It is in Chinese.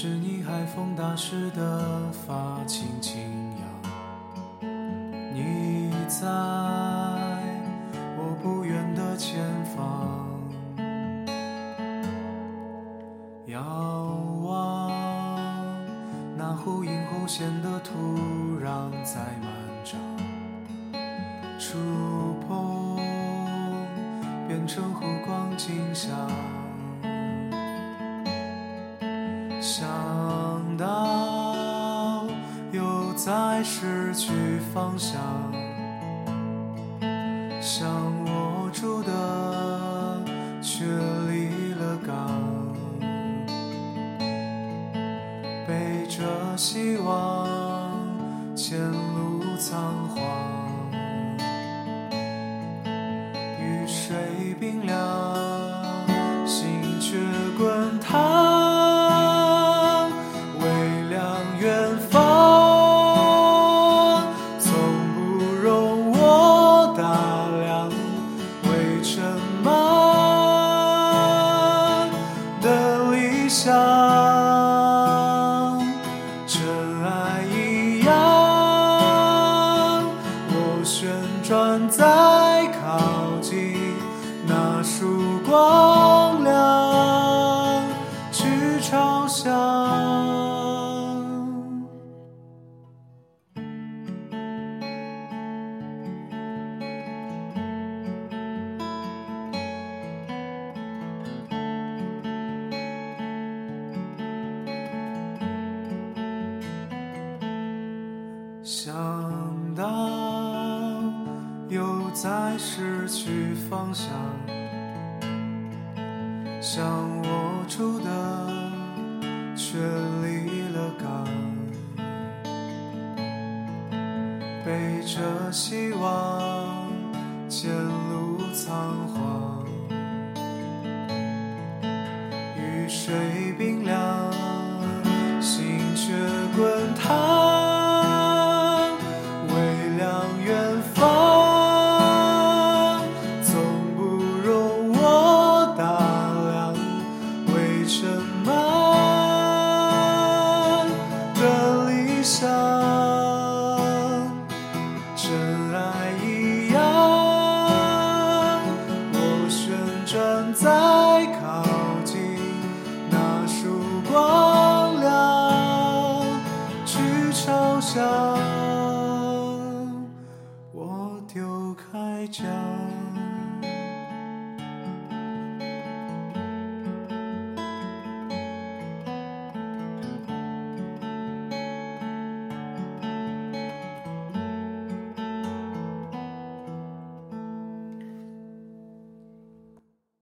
是你海风打湿的发轻轻扬。你在我不远的前方，遥望那忽隐忽现的土壤在漫长，触碰变成湖光景象。想到又在失去方向，想握住的却离了港，背着希望前路仓皇，雨水冰凉，像，尘埃一样，我旋转在靠近那束光。想到又在失去方向，想握住的却离了港，背着希望前路仓皇，雨水冰凉，理想，尘埃一样，我旋转在靠近那束光亮，去朝向。我丢开桨。